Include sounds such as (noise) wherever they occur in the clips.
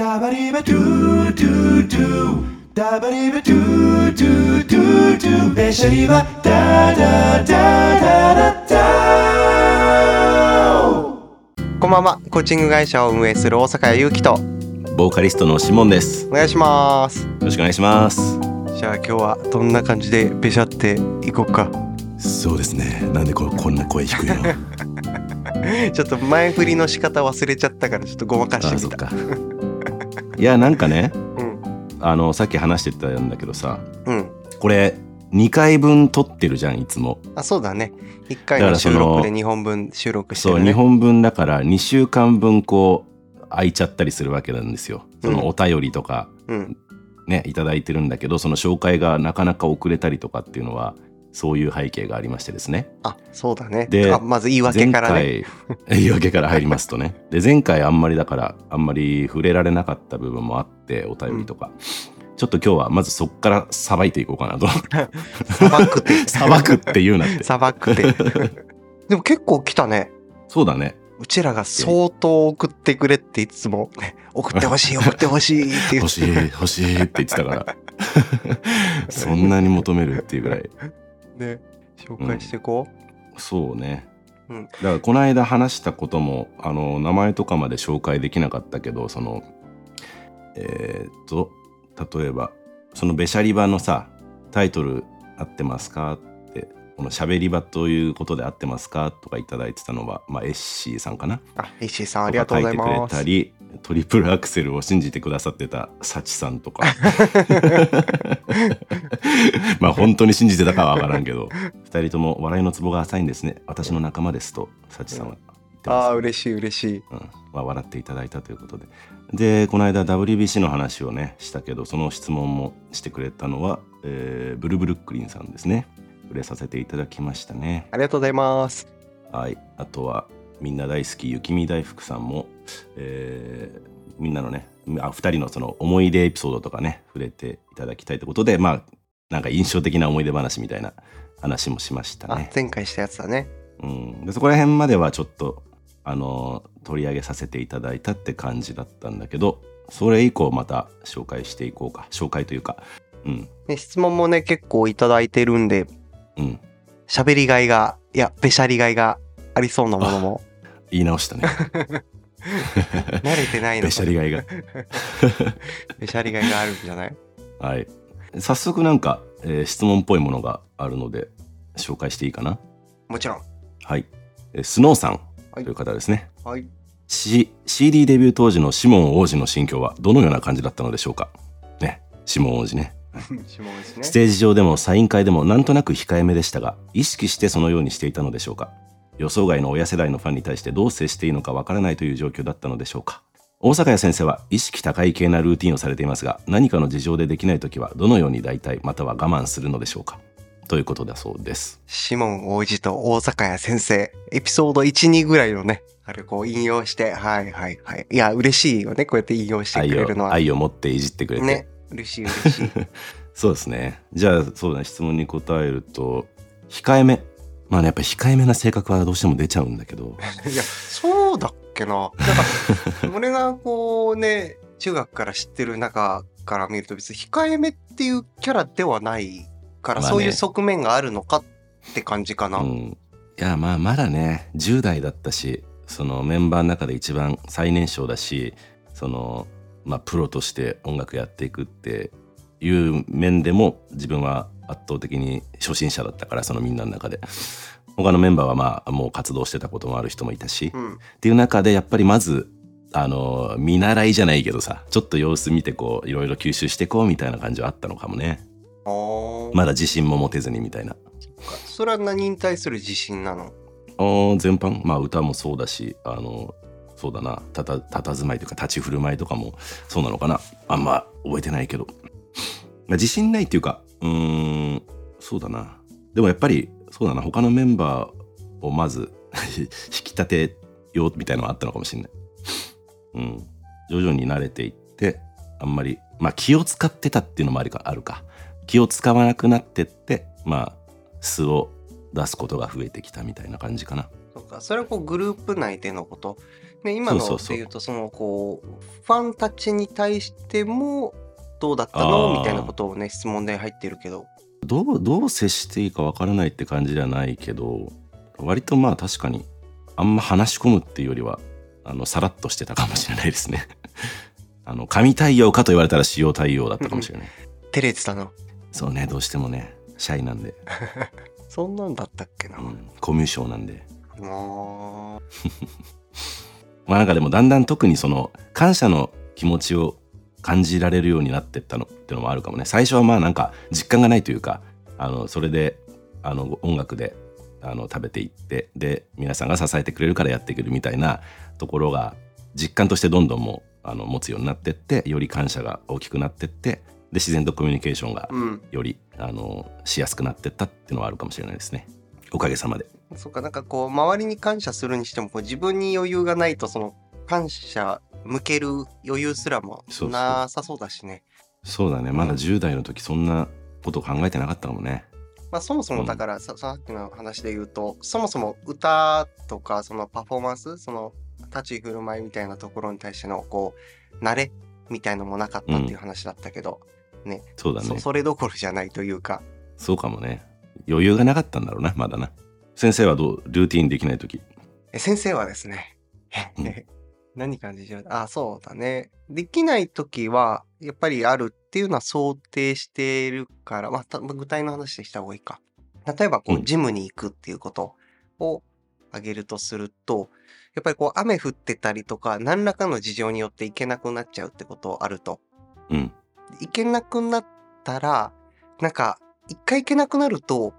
ダバリバドゥドゥドゥ。ダバリバドゥドゥドゥドゥ。ベシャリバダダダダダダこんばんは。コーチング会社を運営する大阪谷祐希と。ボーカリストのシモンです。よお願いします。ろしくお願いします。じゃあ今日はどんな感じでべしゃっていこうか。そうですね。なんでここんな声低いの？(laughs) ちょっと前振りの仕方忘れちゃったからちょっとごまかしてあ、そみったか。いや、なんかね、うん。あの、さっき話してたんだけどさ、うん。これ、2回分撮ってるじゃん、いつも。あそうだね。1回の収録で2本分収録してそう、るね2本分だから2週間分こう、空いちゃったりするわけなんですよ。そのお便りとか、うん。ね、いただいてるんだけど、その紹介がなかなか遅れたりとかっていうのは、そういう背景がありましてですね。あそうだね。であまず言い訳からね。(laughs) 言い訳から入りますとね。で前回あんまりだからあんまり触れられなかった部分もあってお便りとか、ちょっと今日はまずそっからさばいていこうかなと (laughs) さばくって。(laughs) さばくって言うなって。さばくって。でも結構来たね。そうだね。うちらが相当送ってくれっていつも、ね、送ってほしい送ってほしいって言欲うしい欲しいって言ってたから。そんなに求めるっていうぐらいね紹介していこそうね、うん。だからこの間話したこともあの名前とかまで紹介できなかったけどそのえーっと例えばその「べしゃりば」のさタイトル合ってますか？ってこの「しゃべり場」ということで合ってますか？とかいただいてたのは、まあ、エッシーさんかな？うあ石井さんありがとうございとます。か書いてくれたりトリプルアクセルを信じてくださってたサチさんとか。(laughs) まあ本当に信じてたかは分からんけど2人とも笑いのツボが浅いんですね。私の仲間ですとサチさんは言ってます。ああ嬉しい嬉しい。うん。まあ、笑っていただいたということで。でこの間 WBC の話をねしたけどその質問もしてくれたのは、えーブルブルックリンさんですね。触れさせていただきましたね。ありがとうございます。はい。あとはみんな大好き雪見大福さんも、えーみんなのねあ2人のその思い出エピソードとかね触れていただきたいということでまあなんか印象的な思い出話みたいな話もしましたあね前回したやつだね。うん、でそこら辺まではちょっとあの取り上げさせていただいたって感じだったんだけどそれ以降また紹介していこうか。紹介というかうん。ね質問もね結構いただいてるんでうん。喋りがいがいやべしゃりがいがありそうなものも。言い直したね (laughs) (laughs) 慣れてないのべしゃりがいが。(laughs) べしゃりがいがあるんじゃない？はい。早速なんか、えー質問っぽいものがあるので紹介していいかな？もちろん。はい。えースノーさんはい。という方ですね、はい。C、CD デビュー当時のシモン王子の心境はどのような感じだったのでしょうか？ね。シモン王子ね。下ですね。ステージ上でもサイン会でもなんとなく控えめでしたが意識してそのようにしていたのでしょうか？予想外の親世代のファンに対してどう接していいのかわからないという状況だったのでしょうか。大阪谷先生は意識高い系なルーティンをされていますが何かの事情でできない時はどのように代替または我慢するのでしょうか。ということだそうです。シモン王子と大阪谷先生、エピソード1、2ぐらいのね、あれこう引用して、はいはいはい。いや、嬉しいよね、こうやって引用してく愛れるのは。を愛を持っていじってくれて、ね、嬉しい嬉しい。(laughs) そうですね。じゃあそうだね。質問に答えると控えめまあねやっぱ控えめな性格はどうしても出ちゃうんだけど (laughs) いや、そうだっけな。なんか、(laughs) 俺がこうね、中学から知ってる中から見ると別に控えめっていうキャラではないから、まあねそういう側面があるのかって感じかな。うん、いやまあまだね10代だったしそのメンバーの中で一番最年少だしそのまあプロとして音楽やっていくっていう面でも自分は圧倒的に初心者だったからそのみんなの中で。他のメンバーはまあもう活動してたこともある人もいたし、うん。っていう中でやっぱりまずあの見習いじゃないけどさちょっと様子見てこういろいろ吸収してこうみたいな感じはあったのかもね。まだ自信も持てずにみたいな。それは何に対する自信なの？全般。まあ歌もそうだしあのそうだな。たた佇まいというか立ち振る舞いとかもそうなのかな。あんま覚えてないけど、まあ、自信ないっていうかうーんそうだな。でもやっぱりそうだな。他のメンバーをまず (laughs) 引き立てようみたいなのはあったのかもしれない。うん。徐々に慣れていってあんまりまあ気を使ってたっていうのもあるかあるか。気を使わなくなってってまあ素を出すことが増えてきたみたいな感じかな。そうか。それはこうグループ内でのこと。ね、今のそうそうそう。で言うとそのこうファンたちに対してもどうだったの？みたいなことをね質問で入ってるけど。どうどう接していいかわからないって感じではないけど割とまあ確かにあんま話し込むっていうよりはあのさらっとしてたかもしれないですね。(laughs) あの紙対応かと言われたら使用対応だったかもしれない。照れてたの？そうねどうしてもねシャイなんで、(laughs) そんなんだったっけな、うん、コミュ障なんで。も (laughs) まあなんかでもだんだん特にその感謝の気持ちを感じられるようになってったのってのもあるかもね。最初はまあなんか実感がないというかあのそれであの音楽であの食べていってで皆さんが支えてくれるからやっていけるみたいなところが実感としてどんどんもうあの持つようになってってより感謝が大きくなってってで自然とコミュニケーションがううん。よりあのしやすくなってったっていうのはあるかもしれないですね。おかげさまで。そうかなんかこう周りに感謝するにしてもこう自分に余裕がないとその感謝向ける余裕すらもなさそうだしね。そうだね。まだうん。10代の時そんなこと考えてなかったかもね。まあそもそもだからさ,、さっきの話で言うとそもそも歌とかそのパフォーマンスその立ち振る舞いみたいなところに対してのこう慣れみたいのもなかったっていう話だったけど、そうだね。そそれどころじゃないというか。そうかもね。余裕がなかったんだろうな、まだな。先生はどうルーティンできないとき。え先生はですね。うん (laughs) 何感じちゃうあそうだね。できない時はやっぱりあるっていうのは想定しているから、まあ、た具体の話でした方がいいか。例えばこううん。ジムに行くっていうことを挙げるとすると、やっぱりこう雨降ってたりとか何らかの事情によって行けなくなっちゃうってことあると。うん。行けなくなったらなんか一回行けなくなると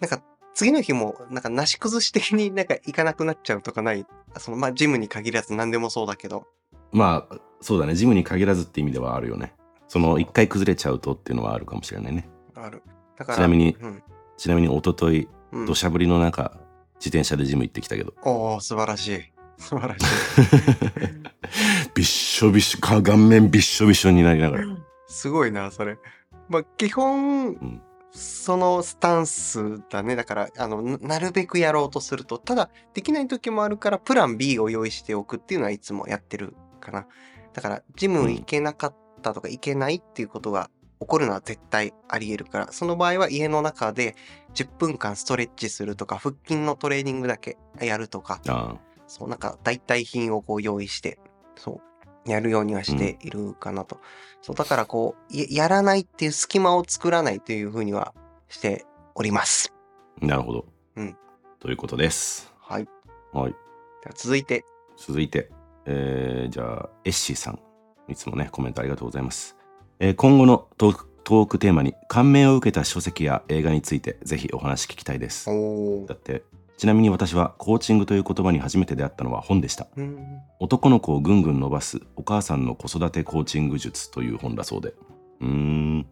なんか次の日もなんかなし崩し的になんか行かなくなっちゃうとかない？そのまあジムに限らず何でもそうだけどまあ、そうだね。ジムに限らずって意味ではあるよね。その、一回崩れちゃうとっていうのはあるかもしれないね。あるだからちなみにうんちなみに、一昨日うん土砂降りの中、自転車でジム行ってきたけど。おお素晴らしい素晴らしい (laughs) びっしょびしょ、か顔面びっしょびしょになりながら。すごいなそれまあ基本、んそのスタンスだね。だからあのななるべくやろうとするとただできない時もあるからプラン B を用意しておくっていうのはいつもやってるかな。だからジム行けなかったとか行けないっていうことが起こるのは絶対ありえるからその場合は家の中で10分間ストレッチするとか腹筋のトレーニングだけやるとかあ。そうなんか代替品をこう用意してそうやるようにはしているかなと、そうだからこうややらないっていう隙間を作らないというふうにはしておりますあ、なるほど。うんということです。はいではい。は続いて続いて、えーじゃあ、エッシーさん。いつもね、コメントありがとうございます。えー今後のトークトークテーマに感銘を受けた書籍や映画についてぜひお話聞きたいです。おだって、ちなみに私はコーチングという言葉に初めて出会ったのは本でした。うん男の子をぐんぐん伸ばすお母さんの子育てコーチング術という本だそうで。うーん、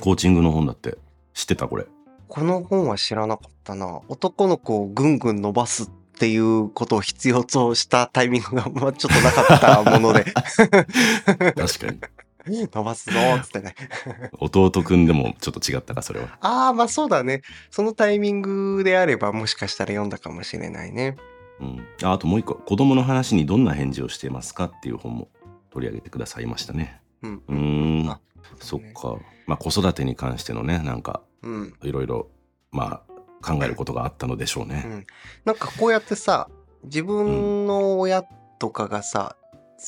コーチングの本だって知ってたこれ。この本は知らなかったな男の子をぐんぐん伸ばすっていうことを必要としたタイミングが、まあ、ちょっとなかったもので (laughs) 確かに。(laughs) 伸ばすぞーっつってね。(laughs) 弟くんでもちょっと違ったか、それは。ああまあそうだね。そのタイミングであればもしかしたら読んだかもしれないね。うん、ああともう一個。子供の話にどんな返事をしていますかっていう本も取り上げてくださいましたね。うん。うーん。あそっね。か。まあ子育てに関してのねなんかうん。いろいろまあ考えることがあったのでしょうね。うん、なんかこうやってさ自分の親とかがさ、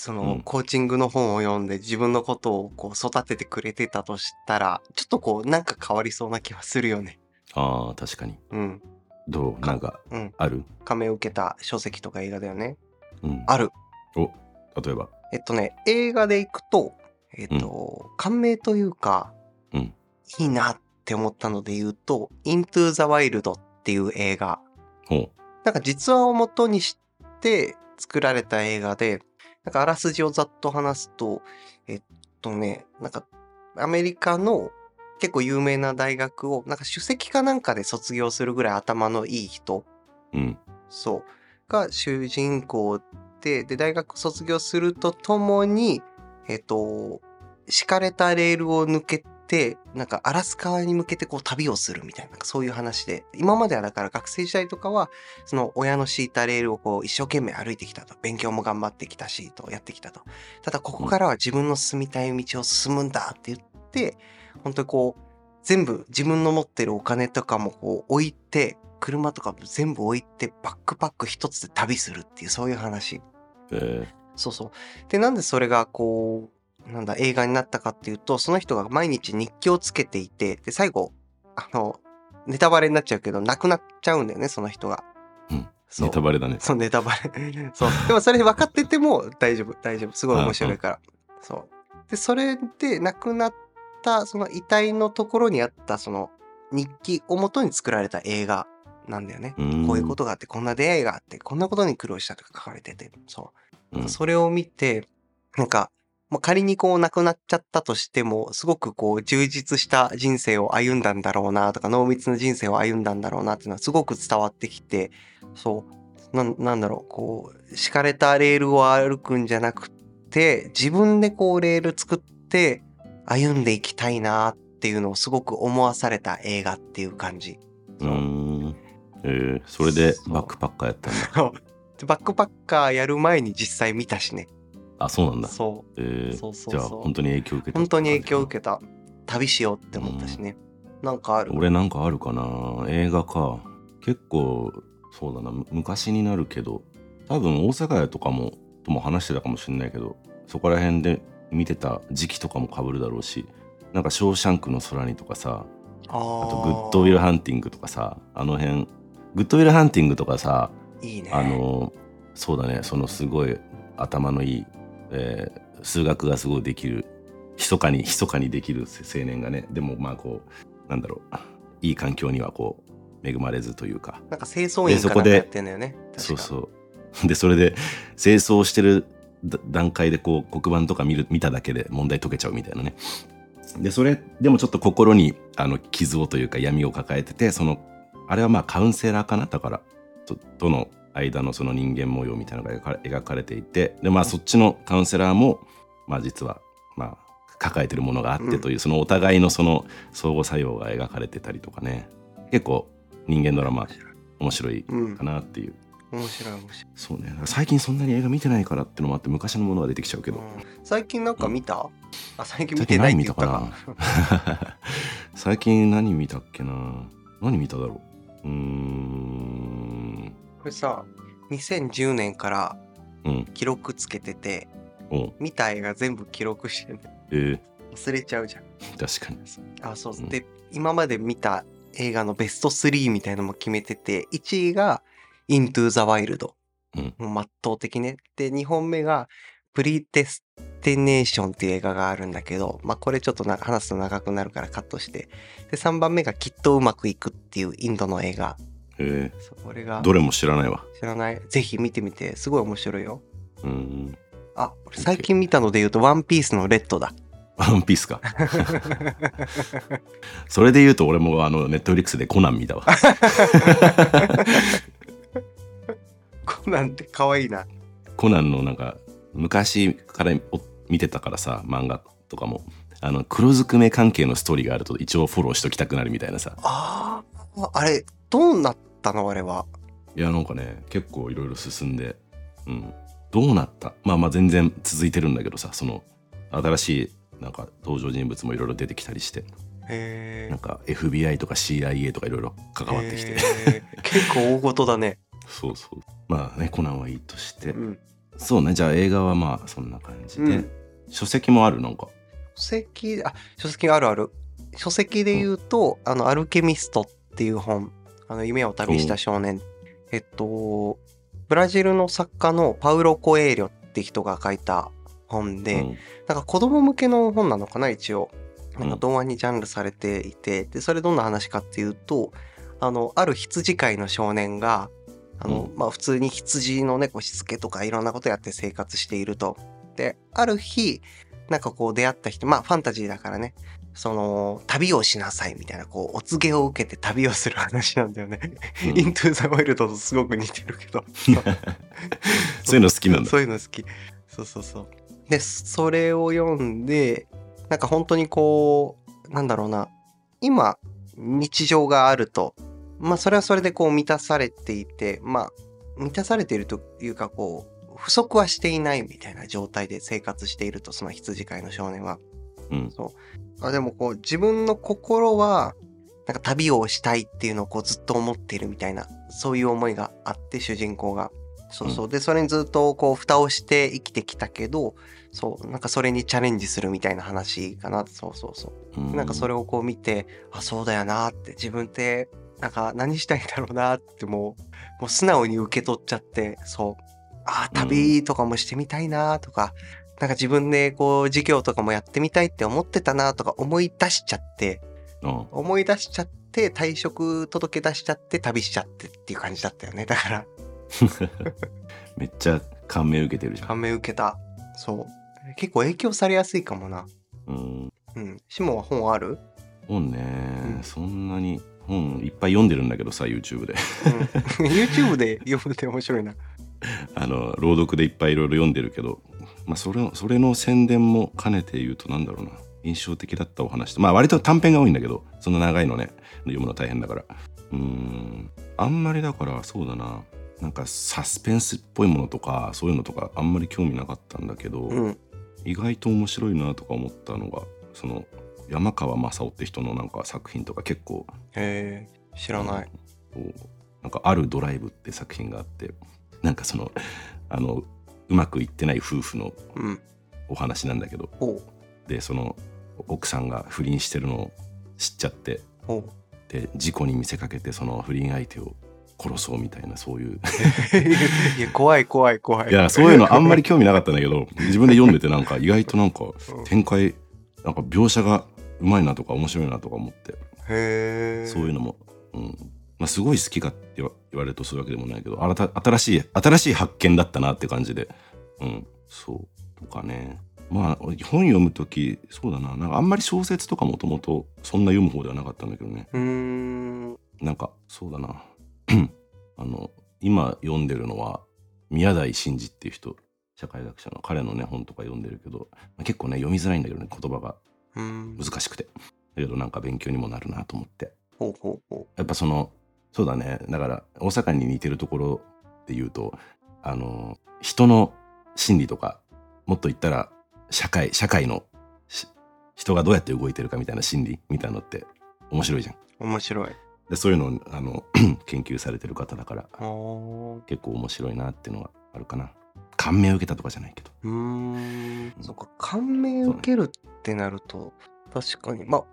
そのうんコーチングの本を読んで自分のことをこう育ててくれてたとしたらちょっとこうなんか変わりそうな気はするよね。ああ確かにうん。どう？なんかうん。ある？感銘を受けた書籍とか映画だよね。うんある。お例えばえっとね映画で行くとえっと、感銘というか、うんいいなって思ったので言うと「Into the Wild」っていう映画。ほなんか実話を元にして作られた映画で、なんかあらすじをざっと話すと、えっとね、なんかアメリカの結構有名な大学を、なんか首席かなんかで卒業するぐらい頭のいい人、ううん。そう、が主人公で、で、大学卒業するとともに、えっと、敷かれたレールを抜けてなんかアラスカに向けてこう旅をするみたいなそういう話で。今まではだから学生時代とかはその親の敷いたレールをこう一生懸命歩いてきたと。勉強も頑張ってきたしとやってきたと。ただここからは自分の進みたい道を進むんだって言って本当にこう全部自分の持ってるお金とかもこう置いて車とかも全部置いてバックパック一つで旅するっていうそういう話。えそうそう。で、なんでそれがこう、なんだ、映画になったかっていうと、その人が毎日日記をつけていて、で、最後、あの、ネタバレになっちゃうけど、亡くなっちゃうんだよね、その人が。うんネタバレだね。そう、ネタバレ。(laughs) そう。でもそれ分かってても大丈夫、大丈夫。すごい面白いから。そう。で、それで亡くなった、その遺体のところにあった、その日記をもとに作られた映画なんだよね。うんこういうことがあって、こんな出会いがあって、こんなことに苦労したとか書かれてて、そう。うんそれを見て、なんか、まあ、仮にこう亡くなっちゃったとしても、すごくこう充実した人生を歩んだんだろうなとか、濃密な人生を歩んだんだろうなっていうのはすごく伝わってきて、そう、なんなんだろう、こう、敷かれたレールを歩くんじゃなくて、自分でこうレール作って歩んでいきたいなっていうのをすごく思わされた映画っていう感じ。うーん。えー、それでバックパッカーやったんだ。でバックパッカーやる前に実際見たしね。あ、そうなんだ。そえー、そうそうそうじゃあ本当に影響受けう。た。本当に影響を受けた。旅しようって思ったしね。なんかある。俺なんかあるかな映画か結構そうだなむ昔になるけど多分大阪屋とかもとも話してたかもしれないけどそこら辺で見てた時期とかも被るだろうしなんか「ショーシャンクの空に」とかさあと「グッドウィル・ハンティング」とかさあの辺グッドウィル・ハンティングとかさいいね。あのそうだねそのすごい頭のいい、えー数学がすごいできる密かに密かにできる青年がねでもまあこうなんだろういい環境にはこう恵まれずというか。なんか清掃員でそこでかなんかやってんだよね。そうそう。でそれで清掃してるだ段階でこう黒板とか見る見ただけで問題解けちゃうみたいなね。でそれでもちょっと心にあの傷をというか闇を抱えててそのあれはまあカウンセラーかな？だからととの間のその人間模様みたいなのが描かれていてでまあそっちのカウンセラーもまあ実はまあ抱えてるものがあってという、そのお互いのその相互作用が描かれてたりとかね。結構人間ドラマ面白いうんか。なっていう。面白い面白い。そうね。最近そんなに映画見てないからってのもあって昔のものが出てきちゃうけど、うん。最近なんか見た、あ、最近見最てないた言ったか。か。な最近何見たっけな？何見ただろう？うーん。これさ、2010年からうん記録つけてて、お見た映画全部記録してね。えー、忘れちゃうじゃん。確かにあ、そうそう。うんで、今まで見た映画のベスト3みたいなのも決めてて、1位が Into the Wild。うんもう圧倒的ね。で、2本目がプリテステネーションっていう映画があるんだけど、まあこれちょっとな話すと長くなるからカットして。で、3番目がきっとうまくいくっていうインドの映画。えそうこれがー、どれも知らないわ知らない。ぜひ見てみて。すごい面白いよ。うーんあ、俺最近見たので言うと、ワンピースのレッドだ。ワンピースか (laughs) それで言うと俺もあのネットフリックスでコナン見たわ (laughs) コナンって可愛いな。コナンのなんか昔からお見てたからさ漫画とかもあの黒ずくめ関係のストーリーがあると一応フォローしときたくなるみたいなさああ、あれ、どうなったのあれは。いやなんかね結構いろいろ進んで、うん、どうなった？まあまあ全然続いてるんだけどさその新しいなんか登場人物もいろいろ出てきたりして。へなんか FBI とか CIA とかいろいろ関わってきて、結構大事だね。(laughs) そうそう。まあねコナンはいいとして、うん。そうねじゃあ映画はまあそんな感じで、うん。書籍もある？なんか。書籍、あ、書籍あるある。書籍で言うと、あの、アルケミストっていう本、あの、夢を旅した少年。えっと、ブラジルの作家のパウロ・コエーリョって人が書いた本で、うんなんか子供向けの本なのかな、一応。なんかうん童話にジャンルされていて、で、それどんな話かっていうと、あの、ある羊飼いの少年が、あの、うまあ普通に羊のね、こうしつけとかいろんなことやって生活していると。で、ある日、なんかこう出会った人、まあファンタジーだからね、その、旅をしなさいみたいな、こう、お告げを受けて旅をする話なんだよね。うんイントゥ・ザ・ワイルドとすごく似てるけど。(laughs) そういうの好きなんだ (laughs) そういうの好き。そうそうそう。で、それを読んで、なんか本当にこう、なんだろうな、今、日常があると、まあそれはそれでこう満たされていて、まあ満たされているというかこう、不足はしていないみたいな状態で生活していると、その羊飼いの少年は。うん。あでもこう自分の心はなんか旅をしたいっていうのをこうずっと思っているみたいなそういう思いがあって主人公が。そうそう、でそれにずっとこう蓋をして生きてきたけどそうなんかそれにチャレンジするみたいな話かな。そうそうそう。うん。なんかそれをこう見てあそうだよなって自分ってなんか何したいんだろうなってもうもう素直に受け取っちゃってそう。あ旅とかもしてみたいなとか、なんか自分でこう授業とかもやってみたいって思ってたなとか思い出しちゃってうん。思い出しちゃって退職届け出しちゃって旅しちゃってっていう感じだったよね。だから。(laughs) めっちゃ感銘受けてるじゃん。感銘受けた。そう。結構影響されやすいかもな。うん。うん。シモンは本ある？本ね、うん。そんなに本いっぱい読んでるんだけどさ YouTube で。うん。(laughs) YouTube で読むって面白いな (laughs) あの朗読でいっぱいいろいろ読んでるけど、まあ、それそれの宣伝も兼ねて言うとなんだろうな。印象的だったお話まあ割と短編が多いんだけどそんな長いのね。読むの大変だから。うーん。あんまりだからそうだな。なんかサスペンスっぽいものとかそういうのとかあんまり興味なかったんだけど、うん。意外と面白いなとか思ったのがその山川雅夫って人のなんか作品とか結構へえ知らない。こうなんか「あるドライブ」って作品があってなんかそのあのうまくいってない夫婦のうん。お話なんだけど。ほう。でその奥さんが不倫してるのを知っちゃってほで事故に見せかけてその不倫相手を殺そうみたいなそういう。ういや怖い怖い怖い。いやそういうのあんまり興味なかったんだけど自分で読んでてなんか意外となんかうん。展開なんか描写がうまいなとか面白いなとか思って。へえそういうのも、うんまあ、すごい好きかって言われるとそういうわけでもないけど新た新しい新しい発見だったなって感じで。うん。そう。とかね。まあ本読む時そうだな。なんかあんまり小説とかもともとそんな読む方ではなかったんだけどね。うーん。なんかそうだな。(clears throat) あの今読んでるのは宮台真司っていう人。社会学者の彼のね本とか読んでるけど、まあ結構ね読みづらいんだけどね言葉が。難しくて。だけどなんか勉強にもなるなと思って。ほうほうほやっぱそのそうだねだから大阪に似てるところで言うとあの人の心理とかもっと言ったら社会社会のし人がどうやって動いてるかみたいな心理みたいなのって面白いじゃん。う面白いでそういうのをあの (clears throat) 研究されてる方だから結構面白いなっていうのがあるかな。感銘を受けたとかじゃないけど。うーんそっか感銘を受けるってなると確かにまあ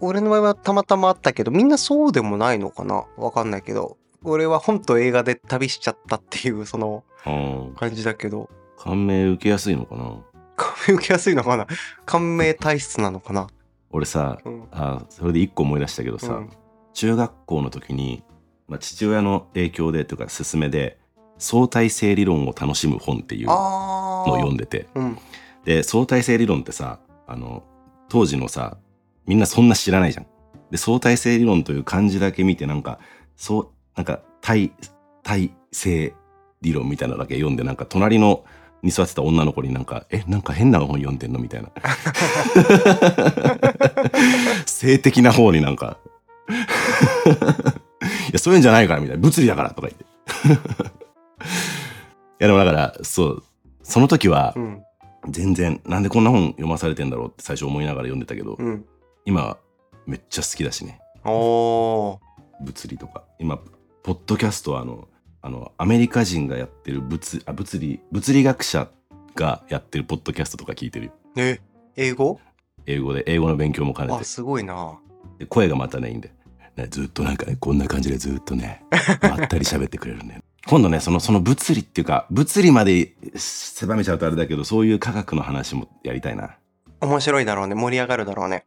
俺の場合はたまたまあったけどみんなそうでもないのかな？わかんないけど。俺は本と映画で旅しちゃったっていうそのうん。感じだけど。感銘受けやすいのかな？感銘受けやすいのかな？感銘体質なのかな？俺さうん。あそれで一個思い出したけどさ、うん。中学校の時に、まあ、父親の影響でというか勧めで相対性理論を楽しむ本っていうのあを読んででて。うん。で相対性理論ってさあの当時のさみんなそんな知らないじゃん。で相対性理論という漢字だけ見てなんかそうなんか対対性理論みたいなのだけ読んでなんか隣のに座ってた女の子になんか「えなんか変な本読んでんの?」みたいな。(laughs) 性的な方になんかいやそういうんじゃないからみたいな。物理だからとか言って。(laughs) いやでもだからそう。その時はうん。全然なんでこんな本読まされてんだろうって最初思いながら読んでたけど、うん今はめっちゃ好きだしね。おー。物理とか。今ポッドキャストはあのあのアメリカ人がやってる物あ物理物理学者がやってるポッドキャストとか聞いてるよ。え英語？英語で英語の勉強も兼ねて。あすごいな。で声がまたねいいんで、ねずっとなんかねこんな感じでずっとね (laughs) まったり喋ってくれるね今度ねそのその物理っていうか物理まで狭めちゃうとあれだけどそういう科学の話もやりたいな。面白いだろうね。盛り上がるだろうね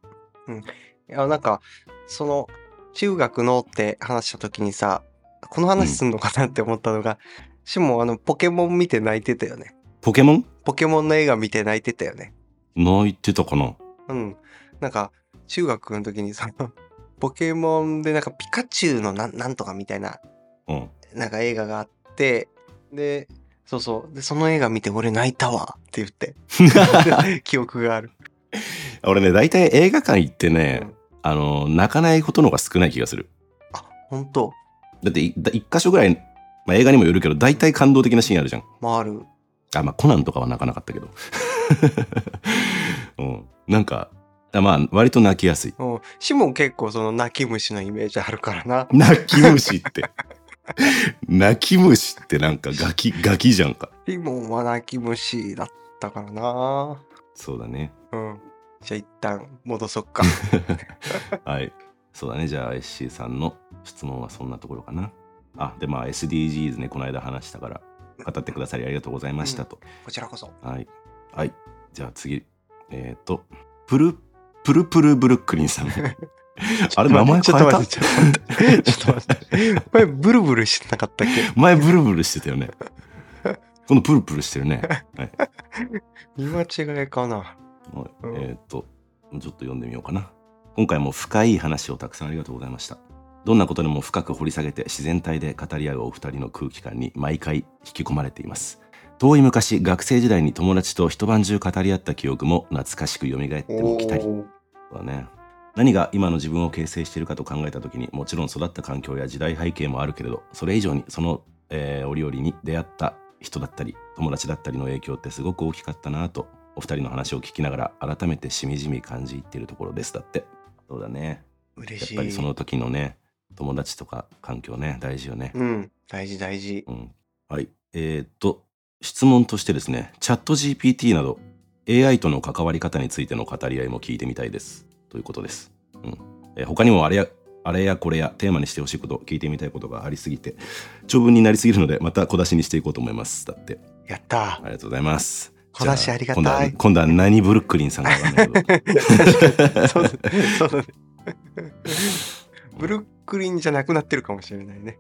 うん。いやなんかその中学のって話した時にさこの話すんのかなって思ったのが、しもあのポケモン見て泣いてたよね。ポケモン？ポケモンの映画見て泣いてたよね。泣いてたかな？うん。なんか中学の時にさ (laughs) ポケモンでなんかピカチュウのなんなんとかみたいなうん。なんか映画があってでそうそう。でその映画見て俺泣いたわって言って。(laughs) (laughs) 記憶がある俺ね大体映画館行ってね、うんあの泣かないことの方が少ない気がするあ、本当だって一箇所ぐらい、まあ、映画にもよるけど大体感動的なシーンあるじゃんまあある。あまあコナンとかは泣かなかったけど (laughs) うんなんかあまあ割と泣きやすいうん。シモン結構その泣き虫のイメージあるからな。泣き虫って (laughs) 泣き虫ってなんかガキガキじゃんかシモンは泣き虫だったからな。そうだねうん。じゃあ一旦戻そっか。(laughs) はい。そうだね。じゃあ、SC さんの質問はそんなところかな。あ、で、まあ、SDGs ね、この間話したから、語ってくださりありがとうございましたと。こちらこそ。はい。はい。じゃあ次。えっ、と、プル、プルプルブルックリンさん。(laughs) あれ、名前ちょ変えた？ちょっと待って。ちょっと待って。これブルブルしてなかったっけ？前ブルブルしてたよね。今度プルプルしてるね。はい。(laughs) 見間違いかな。えっ、と、ちょっと読んでみようかな。今回も深い話をたくさんありがとうございました。どんなことでも深く掘り下げて自然体で語り合うお二人の空気感に毎回引き込まれています。遠い昔、学生時代に友達と一晩中語り合った記憶も懐かしく蘇ってもきたり。ね。何が今の自分を形成しているかと考えた時にもちろん育った環境や時代背景もあるけれどそれ以上にその、えー折々に出会った人だったり友達だったりの影響ってすごく大きかったなとお二人の話を聞きながら改めてしみじみ感じているところですだってそうだね嬉しい。やっぱりその時のね友達とか環境ね大事よねうん。大事大事。うん、はい。えーっと、質問としてですね、チャット GPT など AI との関わり方についての語り合いも聞いてみたいです。ということです。うん。えー他にもあれや、あれやこれやテーマにしてほしいこと、聞いてみたいことがありすぎて、長文になりすぎるので、また小出しにしていこうと思います。だって。やったありがとうございます。小出しありがたい今度は何ブルックリンさんかわかんないけど。確かに。そうだそうだね。(laughs) ブルックリンじゃなくなってるかもしれないね。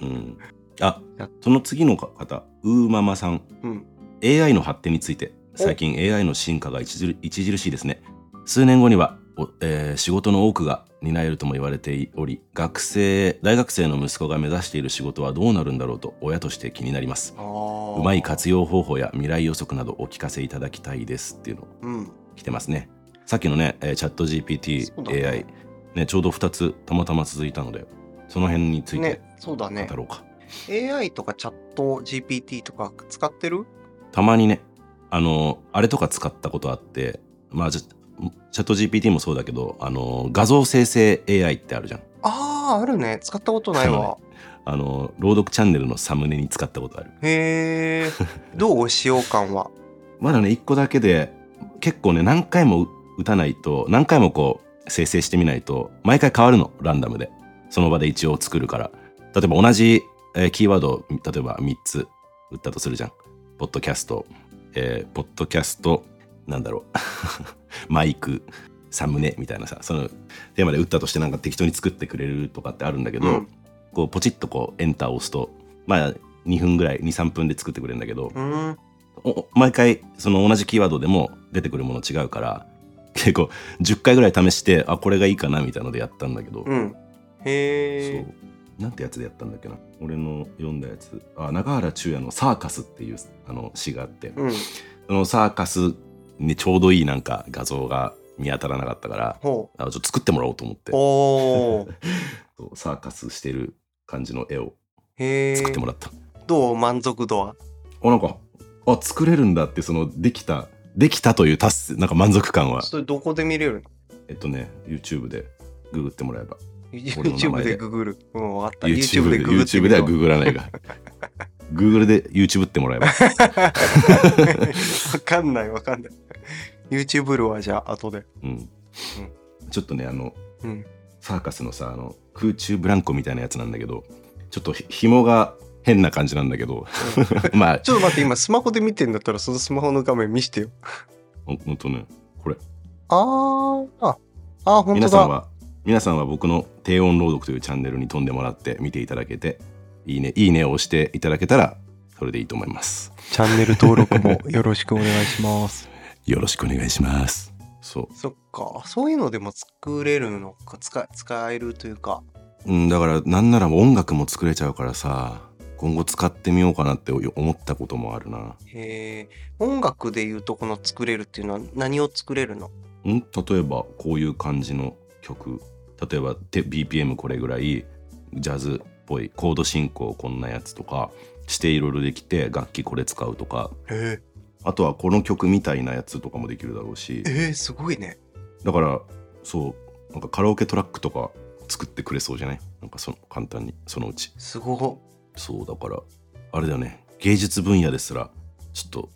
うん。あや、その次の方、ウーママさん。うん。AI の発展について最近 AI の進化が著著しいですね数年後には、おえー仕事の多くが担えるとも言われており学生大学生の息子が目指している仕事はどうなるんだろうと親として気になります。うまい活用方法や未来予測などお聞かせいただきたいですっていうのうん。来てますねさっきのね、えーチャットそうだ GPT、ね AI、ね、ちょうど2つたまたま続いたのでその辺についてね、そうだね語。ろうか、AI とかチャット GPT とか使ってる？たまにね、あの、あれとか使ったことあって、まあ、じゃチャット GPT もそうだけど、あの、画像生成 AI ってあるじゃん。ああ、あるね。使ったことないわ。(laughs) あの、朗読チャンネルのサムネに使ったことある。へえ。どう？使用感は？(laughs) まだね、一個だけで、結構ね、何回も打たないと、何回もこう、生成してみないと、毎回変わるの、ランダムで。その場で一応作るから。例えば同じ、えーキーワードを、例えば3つ打ったとするじゃん。ポッドキャスト、えーポッドキャスト、なんだろう、(laughs) マイク、サムネみたいなさ、そのテーマで打ったとしてなんか適当に作ってくれるとかってあるんだけど、うんこうポチッとこうエンターを押すと、まあ2分ぐらい、2、3分で作ってくれるんだけど、うん。お毎回その同じキーワードでも出てくるもの違うから (laughs) 結構10回ぐらい試してあこれがいいかなみたいのでやったんだけど、うん。へえ。そうなんてやつでやったんだっけな俺の読んだやつあ中原中也の「サーカス」っていうあの詩があって、うん。そのサーカスにちょうどいいなんか画像が見当たらなかったからほあちょっと作ってもらおうと思って (laughs) う。おサーカスしてる感じの絵を。作ってもらった、どう？満足度は？あなんかあ作れるんだってそのできたできたという達成なんか満足感はそれどこで見れるえっとね YouTube でググってもらえば ?YouTube ででググる。うん、わかった。YouTube でググって YouTube みではググらないが (laughs) Google で YouTube ってもらえばわかんないわかんない。YouTube るわ、じゃあ、後で。うんちょっとねあのうん。サーカスのさあの空中ブランコみたいなやつなんだけどちょっとひ紐が変な感じなんだけどまあちょっと待って、今スマホで見てんだったら、そのスマホの画面見してよ。ほんとねこれあー、あ、あー、ほんとだ。皆さんは皆さんは僕の低音朗読というチャンネルに飛んでもらって見ていただけていいねいいねを押していただけたらそれでいいと思います。チャンネル登録も (laughs) よろしくお願いします。よろしくお願いします。そう。そっか、そういうのでも作れるのか、使使えるというか。うん、だからなんなら音楽も作れちゃうからさ今後使ってみようかなって思ったこともあるな。へえ、音楽でいうとこの作れるっていうのは何を作れるの？ん？例えばこういう感じの曲。例えばて BPM これぐらいジャズっぽいコード進行こんなやつとかしていろいろできて楽器これ使うとか。え。あとはこの曲みたいなやつとかもできるだろうし。ー、えー、すごいね。だからそうなんかカラオケトラックとか作ってくれそうじゃない？なんかその簡単にそのうち。すごそうだからあれだよね。芸術分野ですらちょっと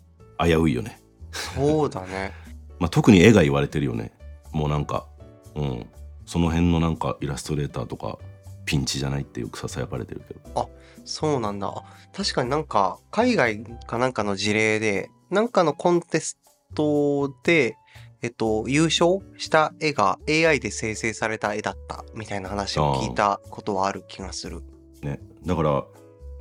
危ういよね。そうだね。(laughs) まあ、特に絵が言われてるよね。もうなんかうん。その辺のなんかイラストレーターとかピンチじゃないってよくささやかれてるけどそうなんだ。あ確かになんか海外かなんかの事例で、なんかのコンテストで、えっと、優勝した絵が AI で生成された絵だったみたいな話を聞いたことはある気がする。ねだから、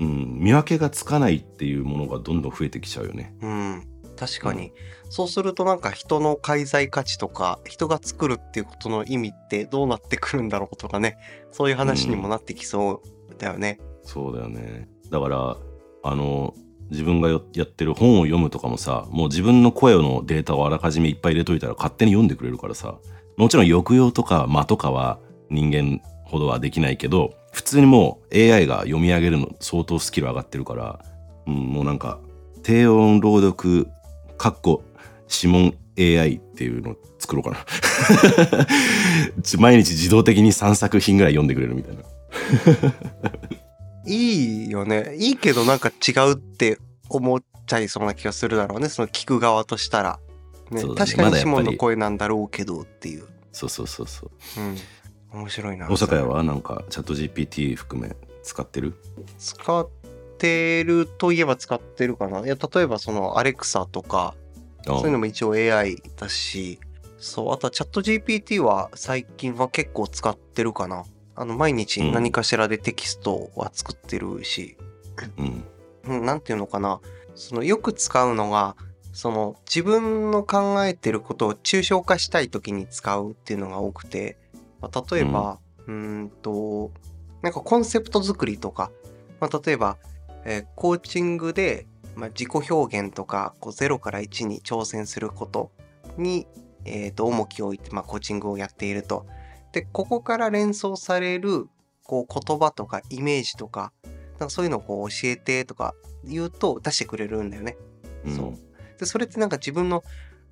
うん、見分けがつかないっていうものがどんどん増えてきちゃうよねうん。確かに。そうするとなんか人の介在価値とか、人が作るっていうことの意味ってどうなってくるんだろうとかね。そういう話にもなってきそうだよね。そうだよねだからあの自分がよやってる本を読むとかもさもう自分の声のデータをあらかじめいっぱい入れといたら勝手に読んでくれるからさもちろん抑揚とか間とかは人間ほどはできないけど普通にもう AI が読み上げるの相当スキル上がってるから、うん、もうなんか低音朗読かっこ指紋 AI っていうのを作ろうかな (laughs) ち毎日自動的に3作品ぐらい読んでくれるみたいな (laughs) いいよね。いいけどなんか違うって思っちゃいそうな気がするだろうね。その聞く側としたら。ねね確かにシモンの声なんだろうけどっていう。そうそうそうそううん。面白いな。大阪屋はなんかチャット GPT 含め使ってる？使ってるといえば使ってるかな。いや、例えばそのアレクサとか、あそういうのも一応 AI だし、そう、あとはチャット GPT は最近は結構使ってるかな。あの、毎日うん。何かしらでテキストは作ってるし、うん。うん、なんていうのかな。その、よく使うのが、その、自分の考えてることを抽象化したい時に使うっていうのが多くて、まあ例えば、うーんと、なんかコンセプト作りとか、まあ、例えば、えーコーチングで、まあ、自己表現とかこう0から1に挑戦することに、えー、と重きを置いて、まあ、コーチングをやっていると。でここから連想されるこう言葉とかイメージとかなんかそういうのをこう教えてとか言うと出してくれるんだよね。うんそうでそれってなんか自分の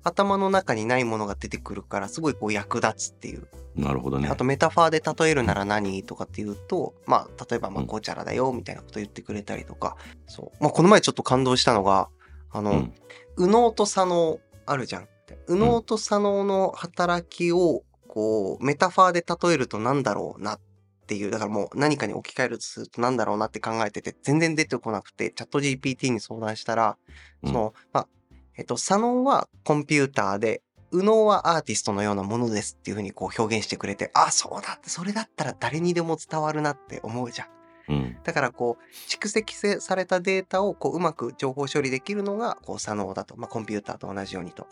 頭の中にないものが出てくるからすごいこう役立つっていう。なるほどね。あとメタファーで例えるなら何とかっていうと、まあ、例えば、まあ、うん。ゴーチャラだよ、みたいなこと言ってくれたりとか、そう。まあ、この前ちょっと感動したのが、あの、うん。右脳と左脳あるじゃん。右脳と左脳の働きを、こう、メタファーで例えると何だろうなっていう、だからもう何かに置き換えるとすると何だろうなって考えてて、全然出てこなくて、チャット GPT に相談したら、うん。その、まあ、えっと、左脳はコンピューターで、右脳はアーティストのようなものですっていうふうにこう表現してくれて、あ、そうだって、それだったら誰にでも伝わるなって思うじゃん。うんだからこう、蓄積せされたデータをこううまく情報処理できるのがこう左脳だと。まあ、コンピューターと同じようにと。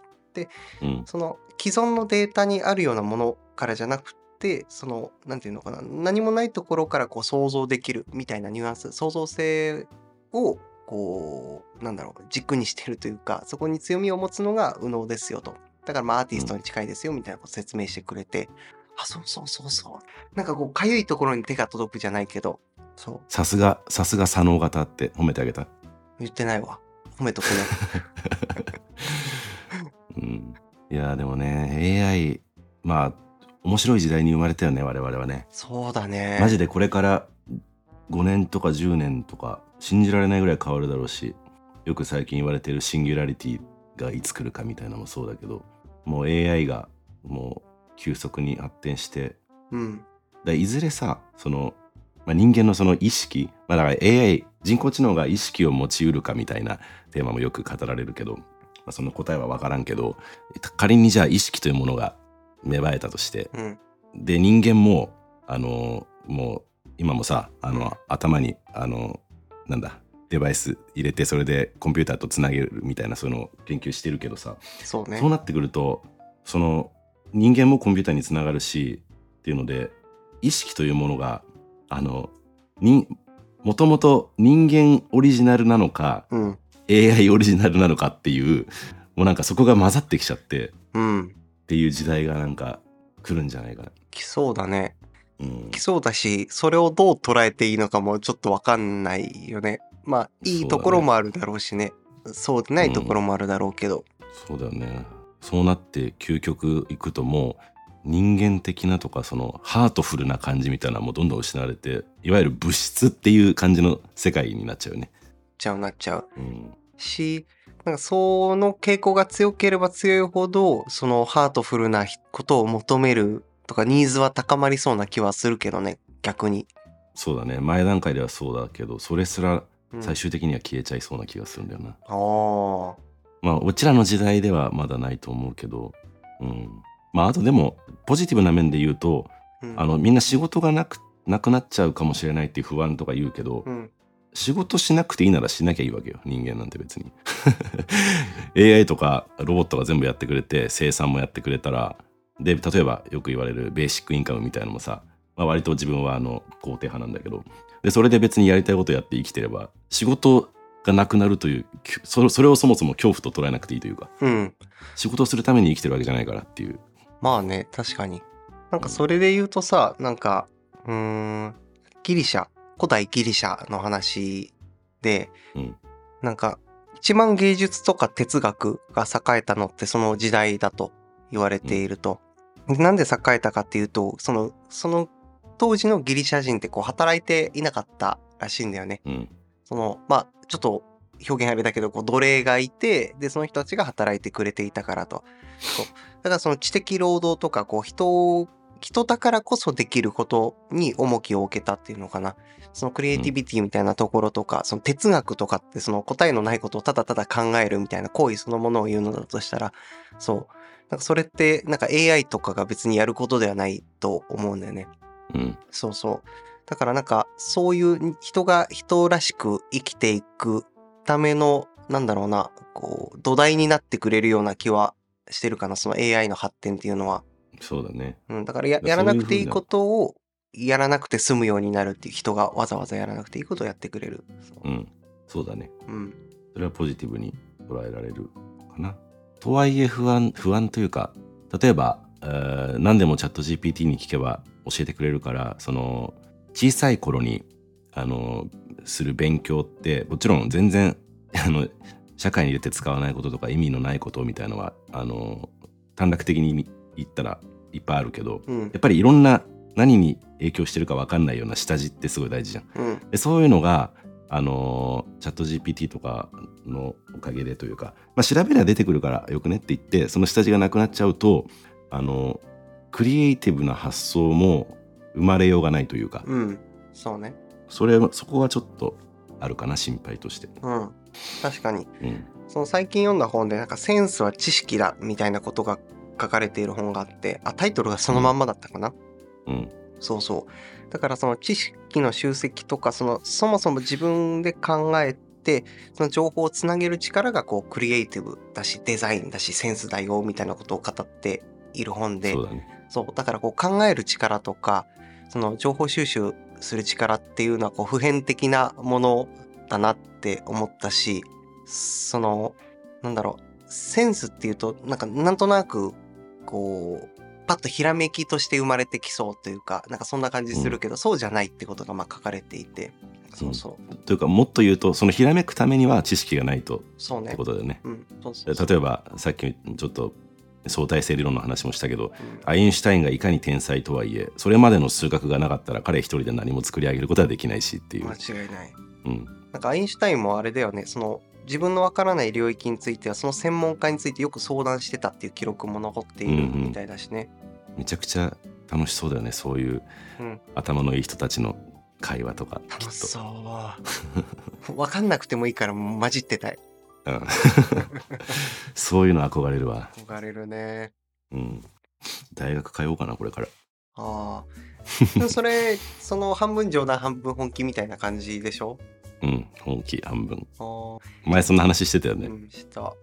うんその既存のデータにあるようなものからじゃなくて、その、なんていうのかな、何もないところからこう想像できるみたいなニュアンス、創造性をこう、なんだろう、軸にしてるというか、そこに強みを持つのが右脳ですよと。だからまあアーティストに近いですよみたいなことを説明してくれて、あ、そうそうそうそう。なんかこう、かゆいところに手が届くじゃないけど、そう、さすがさすが左脳型って褒めてあげた、言ってないわ。褒めとくね。(laughs) うん、いやでもね AI まあ面白い時代に生まれたよね我々はねそうだね。マジでこれから5年とか10年とか信じられないぐらい変わるだろうしよく最近言われてるシンギュラリティがいつ来るかみたいなのもそうだけどもう AI がもう急速に発展してうん。だいずれさその、まあ、人間のその意識、まあ、だから AI 人工知能が意識を持ちうるかみたいなテーマもよく語られるけど、まあ、その答えは分からんけど仮にじゃあ意識というものが芽生えたとしてうん。で人間もあのもう今もさあの、うん頭にあのなんだデバイス入れてそれでコンピューターとつなげるみたいなそういうのを研究してるけどさ、そうねそう。なってくるとその人間もコンピューターにつながるしっていうので意識というものがあのにもともと人間オリジナルなのかうん。AI オリジナルなのかっていうもうなんかそこが混ざってきちゃってうん。っていう時代がなんか来るんじゃないかな。来そうだね。うん来そうだし、それをどう捉えていいのかもちょっとわかんないよね。まあ、いいところもあるだろうしね。そうでないところもあるだろうけど。そうだよね。そうなって究極いくともう人間的なとかそのハートフルな感じみたいなのもどんどん失われていわゆる物質っていう感じの世界になっちゃうよね。ちゃうなっちゃう。うん、し、なんかその傾向が強ければ強いほど、そのハートフルなことを求めるとかニーズは高まりそうな気はするけどね、逆に。そうだね前段階ではそうだけどそれすらうん最終的には消えちゃいそうな気がするんだよな。ああ。まあうちらの時代ではまだないと思うけど、うん、まああとでもポジティブな面で言うとうんあのみんな仕事がなくなくなっちゃうかもしれないっていう不安とか言うけど、うん。仕事しなくていいならしなきゃいいわけよ人間なんて別に (laughs) AI とかロボットが全部やってくれて生産もやってくれたらで例えばよく言われるベーシックインカムみたいなのもさ、まあ、割と自分はあの肯定派なんだけどでそれで別にやりたいことやって生きてれば仕事がなくなるというきそそれをそもそも恐怖と捉えなくていいというかうん。仕事をするために生きてるわけじゃないからっていうまあね、確かに。なんかそれで言うとさ、なんか、うーん、ギリシャ、古代ギリシャの話で、うんなんか、一番芸術とか哲学が栄えたのってその時代だと言われていると。なんで栄えたかっていうと、その、その当時のギリシャ人ってこう働いていなかったらしいんだよね。うんその、まあ、ちょっと表現あれだけど、こう奴隷がいて、で、その人たちが働いてくれていたからと。そう。だからその知的労働とか、こう人を、人だからこそできることに重きを置けたっていうのかな。そのクリエイティビティみたいなところとか、その哲学とかってその答えのないことをただただ考えるみたいな行為そのものを言うのだとしたら、そう。なんかそれって、なんか AI とかが別にやることではないと思うんだよね。うんそうそう。だからなんか、そういう人が人らしく生きていくための、なんだろうな、こう、土台になってくれるような気はしてるかな、その AI の発展っていうのは。そうだねうん、だからやらなくていいことを、やらなくて済むようになるっていう人がわざわざやらなくていいことをやってくれる。そううんそうだねうん。それはポジティブに捉えられるかな。とはいえ不安不安というか例えば、えー何でもチャット GPT に聞けば教えてくれるからその小さい頃にあのする勉強ってもちろん全然あの社会に出て使わないこととか意味のないことみたいのはあの短絡的に言ったらいっぱいあるけどうんやっ。ぱりいろんな何に影響してるか分かんないような下地ってすごい大事じゃん。うん。でそういうのが、あのーチャット GPT とかのおかげでというか、まあ、調べりゃ出てくるからよくねって言ってその下地がなくなっちゃうと、あのクリエイティブな発想も生まれようがないというかうん。そうね。それそこはちょっとあるかな心配として。うん。確かに。うんその最近読んだ本でなんかセンスは知識だみたいなことが書かれている本があって、あ、タイトルがそのまんまだったかな。うんそうそう。だからその知識の集積とか、そのそもそも自分で考えて、その情報をつなげる力がこうクリエイティブだし、デザインだし、センスだよみたいなことを語っている本で、そうだね。そう、だからこう考える力とか、その情報収集する力っていうのはこう普遍的なものだなって思ったし、その、なんだろう、センスっていうと、なんかなんとなく、こう、パッとひらめきとして生まれてきそうというか、なんかそんな感じするけど、そうじゃないってことがまあ書かれていて、そうそう、というかもっと言うとそのひらめくためには知識がないとってそうね。ことだよね。うん、そうそうそう例えばさっきちょっと相対性理論の話もしたけどうんアインシュタインがいかに天才とはいえそれまでの数学がなかったら彼一人で何も作り上げることはできないしっていう間。違いない。うんなんかアインシュタインもあれだよね、その自分のわからない領域についてはその専門家についてよく相談してたっていう記録も残っているうんうんみたいだしね。めちゃくちゃ楽しそうだよねそういううん頭のいい人たちの会話とかき楽。しそう。わかんなくてもいいから混じってたい。うん (laughs) そういうの憧れるわ。憧れるね。うん、大学通おうかなこれから。ああ。それ、その半分冗談半分本気みたいな感じでしょ？うん本気半分。あ前そんな話してたよあ、ね。うん、した。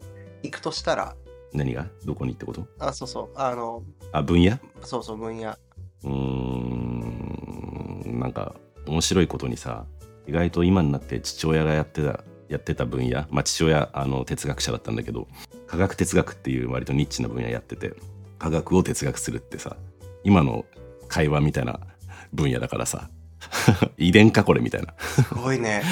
行くとしたら、何が？どこにってこと？あ、そうそう、あの、あ分野？そうそう、分野。うーんなんか面白いことにさ意外と今になって父親がやってたやってた分野まあ父親あの哲学者だったんだけど科学哲学っていう割とニッチな分野やってて科学を哲学するってさ今の会話みたいな分野だからさ (laughs) 遺伝かこれみたいなすごいね。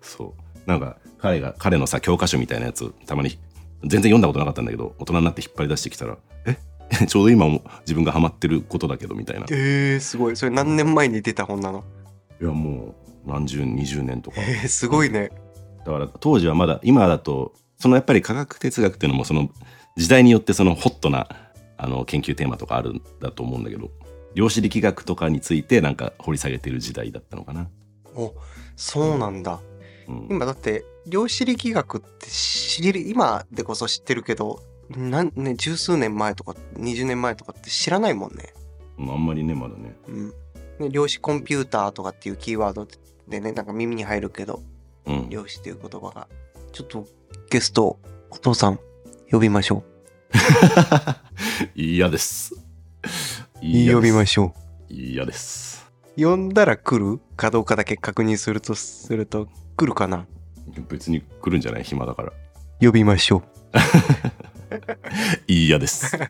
そうなんか彼が彼のさ教科書みたいなやつたまに全然読んだことなかったんだけど大人になって引っ張り出してきたらえ？(laughs) ちょうど今も自分がハマってることだけどみたいないえー、すごい。それ何年前に出た本なの？やもう何十20年とかえー、すごいね。だから当時はまだ今だとそのやっぱり科学哲学っていうのもその時代によってそのホットなあの研究テーマとかあるんだと思うんだけど量子力学とかについてなんか掘り下げてる時代だったのかな。お、そうなんだ。うん、今だって、量子力学って知れる、今でこそ知ってるけど、なんね、十数年前とか、20年前とかって知らないもんね。うんあんまりねまだね。うん。ね、量子コンピューターとかっていうキーワードでね、なんか耳に入るけど、うん、量子っていう言葉が。ちょっと、ゲスト、お父さん、呼びましょ嫌 (laughs) です。う。呼びまししょ嫌です。う。呼んだら来るかどうかだけ確認するとすると、来るかな別に来るんじゃない暇だから。呼びましょ嫌 (laughs) です。う。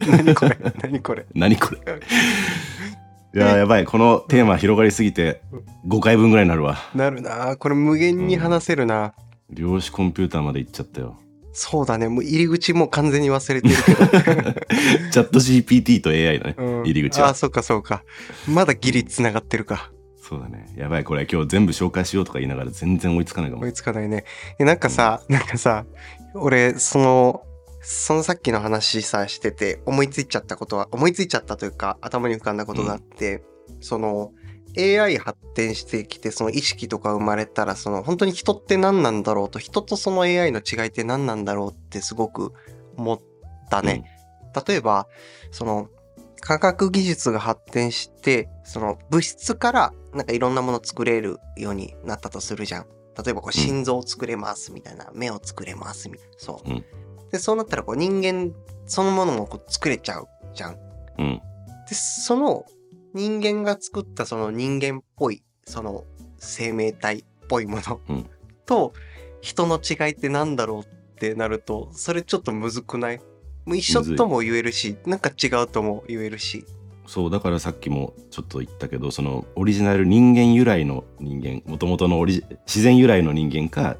(laughs) 何これ？何これ？何これ？いややばいこのテーマ広がりすぎて5回分ぐらいになるわ。なるなあこれ無限に話せるな、量子コンピューターまで行っちゃったよ。そうだね。もう入り口もう完全に忘れてるけど、(laughs) チャット GPT と AI のね、うん。入り口は。あそうかそうか。まだギリつながってるか。そうだね。やばい、これ今日全部紹介しようとか言いながら全然追いつかないかも。追。いつかないね。えなんかさ、なんかさ俺そのそのさっきの話さしてて思いついちゃったことは思いついちゃったというか頭に浮かんだことがあって、その AI 発展してきてその意識とか生まれたらその本当に人って何なんだろうと人とその AI の違いって何なんだろうってすごく思ったね。例えばその科学技術が発展してその物質からなんかいろんなものを作れるようになったとするじゃん。例えばこう心臓を作れますみたいな、目を作れますみたいな。そう。うんでそうなったらこう人間そのものもこう作れちゃうじゃん。うん。うん。でその人間が作ったその人間っぽいその生命体っぽいもの、うん。と人の違いってなんだろうってなるとそれちょっとむずくない？一緒とも言えるしなんか違うとも言えるし。そう、だからさっきもちょっと言ったけど、そのオリジナル人間由来の人間、もともとのオリジ自然由来の人間か、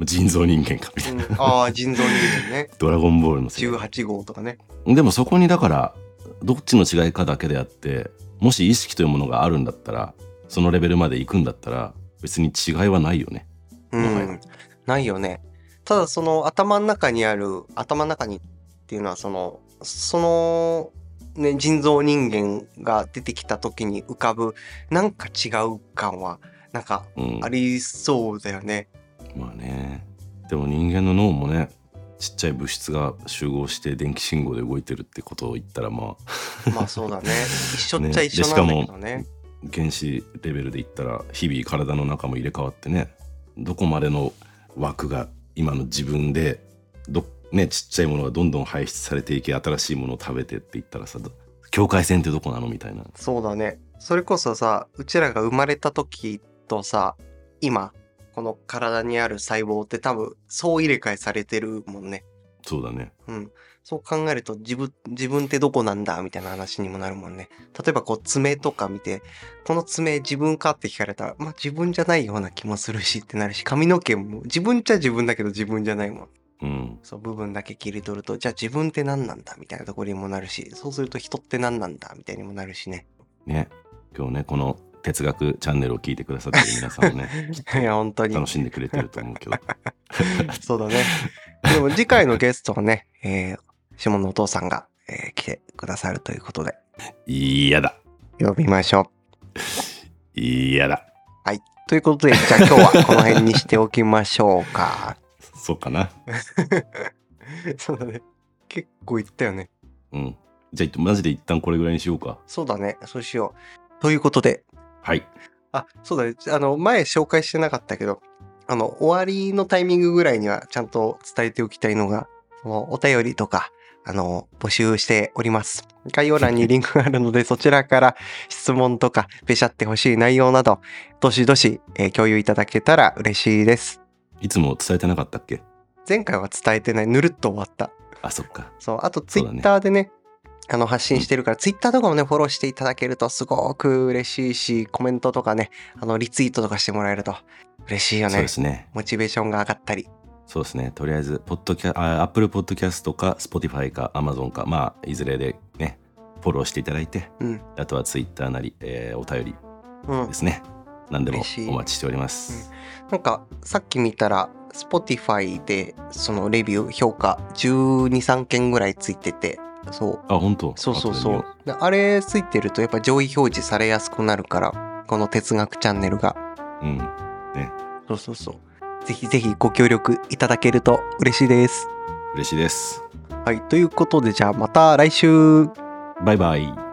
人造人間かみたいな。うん。ああ人造人間ね。(laughs) ドラゴンボールの世界。18号とかね。でもそこにだからどっちの違いかだけであってもし意識というものがあるんだったらそのレベルまで行くんだったら別に違いはないよね。うん。ないよね。ただその頭の中にある頭の中にっていうのはそのそのね人造人間が出てきた時に浮かぶなんか違う感はなんかうん。あ、りそうだよね。まあね。でも人間の脳もねちっちゃい物質が集合して電気信号で動いてるってことを言ったらまあ。まあそうだね。(laughs) 一緒っちゃね。一緒なんだけどね。原子レベルで言ったら日々体の中も入れ替わってねどこまでの枠が今の自分でど、ね、ちっちゃいものがどんどん排出されていき新しいものを食べてって言ったらさど境界線ってどこなのみたいな。そうだね。それこそさうちらが生まれた時とさ今この体にある細胞って多分そう入れ替えされてるもんねそうだねうん。そう考えると自分、自分ってどこなんだみたいな話にもなるもんね。例えばこう爪とか見て、この爪自分かって聞かれたら、まあ自分じゃないような気もするしってなるし、髪の毛も自分っちゃ自分だけど自分じゃないもん。うんそう、部分だけ切り取ると、じゃあ自分って何なんだみたいなところにもなるし、そうすると人って何なんだみたいにもなるしね。ね今日ねこの哲学チャンネルを聞いてくださってる皆さんもね (laughs) いや、本当に。楽しんでくれてると思うけど (laughs) そうだね。でも次回のゲストはね、えー、下のお父さんが、えー来てくださるということで、嫌だ呼びましょう。嫌だということで、じゃあ今日はこの辺にしておきましょうか。(laughs) そうかなそうだね。結構言ったよね。うんじゃあマジで一旦これぐらいにしようかそうだね。そうしよう。ということで、はいあ、そうだね。あの、前紹介してなかったけど、あの、終わりのタイミングぐらいにはちゃんと伝えておきたいのが、そのお便りとか、あの、募集しております。概要欄にリンクがあるので、(laughs) そちらから質問とか、べしゃってほしい内容など、どしどし、えー共有いただけたら嬉しいです。いつも伝えてなかったっけ？前回は伝えてない、ぬるっと終わった。あそっかそう、あとツイッターでね、あの発信してるから、ツイッターとかもね、フォローしていただけるとすごく嬉しいし、コメントとかね、あの、リツイートとかしてもらえると嬉しいよねそうで。すね。モチベーションが上がったり。そうですね。とりあえず、ポッドキャあ Apple Podcast か Spotify か Amazon か、まあ、いずれでね、フォローしていただいて、うん。あとは Twitter なり、えーお便りうんで。すね。何でもお待ちしております。なんか、さっき見たら、Spotify で、そのレビュー、評価、12、3件ぐらいついてて、そう。あ、本当？そうそうそう。であれついてると、やっぱ上位表示されやすくなるから、この哲学チャンネルが。う。うん。そうそうそう。ぜひぜひご協力いただけると嬉しいです。嬉しいです。はい。ということで、じゃあまた来週。バイバイ。